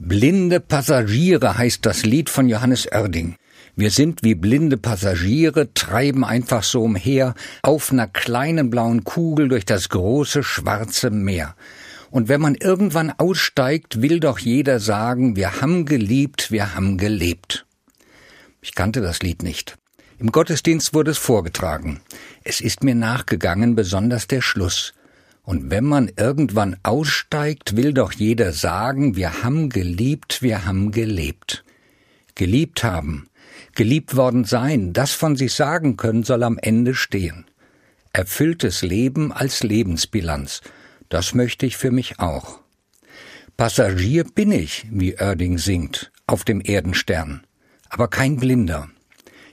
Blinde Passagiere heißt das Lied von Johannes Oerding. Wir sind wie blinde Passagiere, treiben einfach so umher auf einer kleinen blauen Kugel durch das große schwarze Meer. Und wenn man irgendwann aussteigt, will doch jeder sagen, wir haben geliebt, wir haben gelebt. Ich kannte das Lied nicht. Im Gottesdienst wurde es vorgetragen. Es ist mir nachgegangen, besonders der Schluss. Und wenn man irgendwann aussteigt, will doch jeder sagen, wir haben geliebt, wir haben gelebt. Geliebt haben, geliebt worden sein, das von sich sagen können, soll am Ende stehen. Erfülltes Leben als Lebensbilanz, das möchte ich für mich auch. Passagier bin ich, wie Oerding singt, auf dem Erdenstern, aber kein Blinder.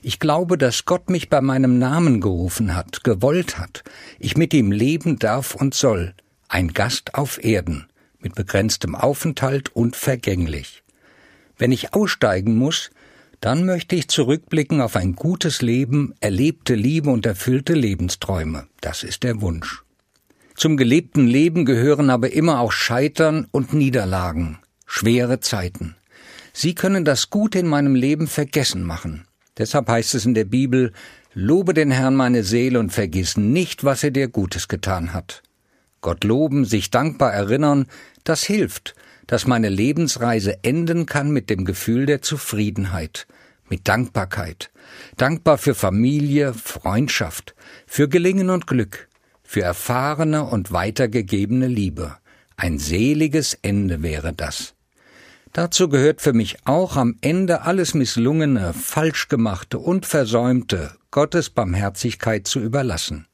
Ich glaube, dass Gott mich bei meinem Namen gerufen hat, gewollt hat, ich mit ihm leben darf und soll, ein Gast auf Erden, mit begrenztem Aufenthalt und vergänglich. Wenn ich aussteigen muss, dann möchte ich zurückblicken auf ein gutes Leben, erlebte Liebe und erfüllte Lebensträume. Das ist der Wunsch. Zum gelebten Leben gehören aber immer auch Scheitern und Niederlagen, schwere Zeiten. Sie können das Gute in meinem Leben vergessen machen. Deshalb heißt es in der Bibel, Lobe den Herrn meine Seele und vergiss nicht, was er dir Gutes getan hat. Gott loben, sich dankbar erinnern, das hilft, dass meine Lebensreise enden kann mit dem Gefühl der Zufriedenheit, mit Dankbarkeit. Dankbar für Familie, Freundschaft, für Gelingen und Glück, für erfahrene und weitergegebene Liebe. Ein seliges Ende wäre das. Dazu gehört für mich auch am Ende alles Misslungene, Falschgemachte und Versäumte Gottes Barmherzigkeit zu überlassen.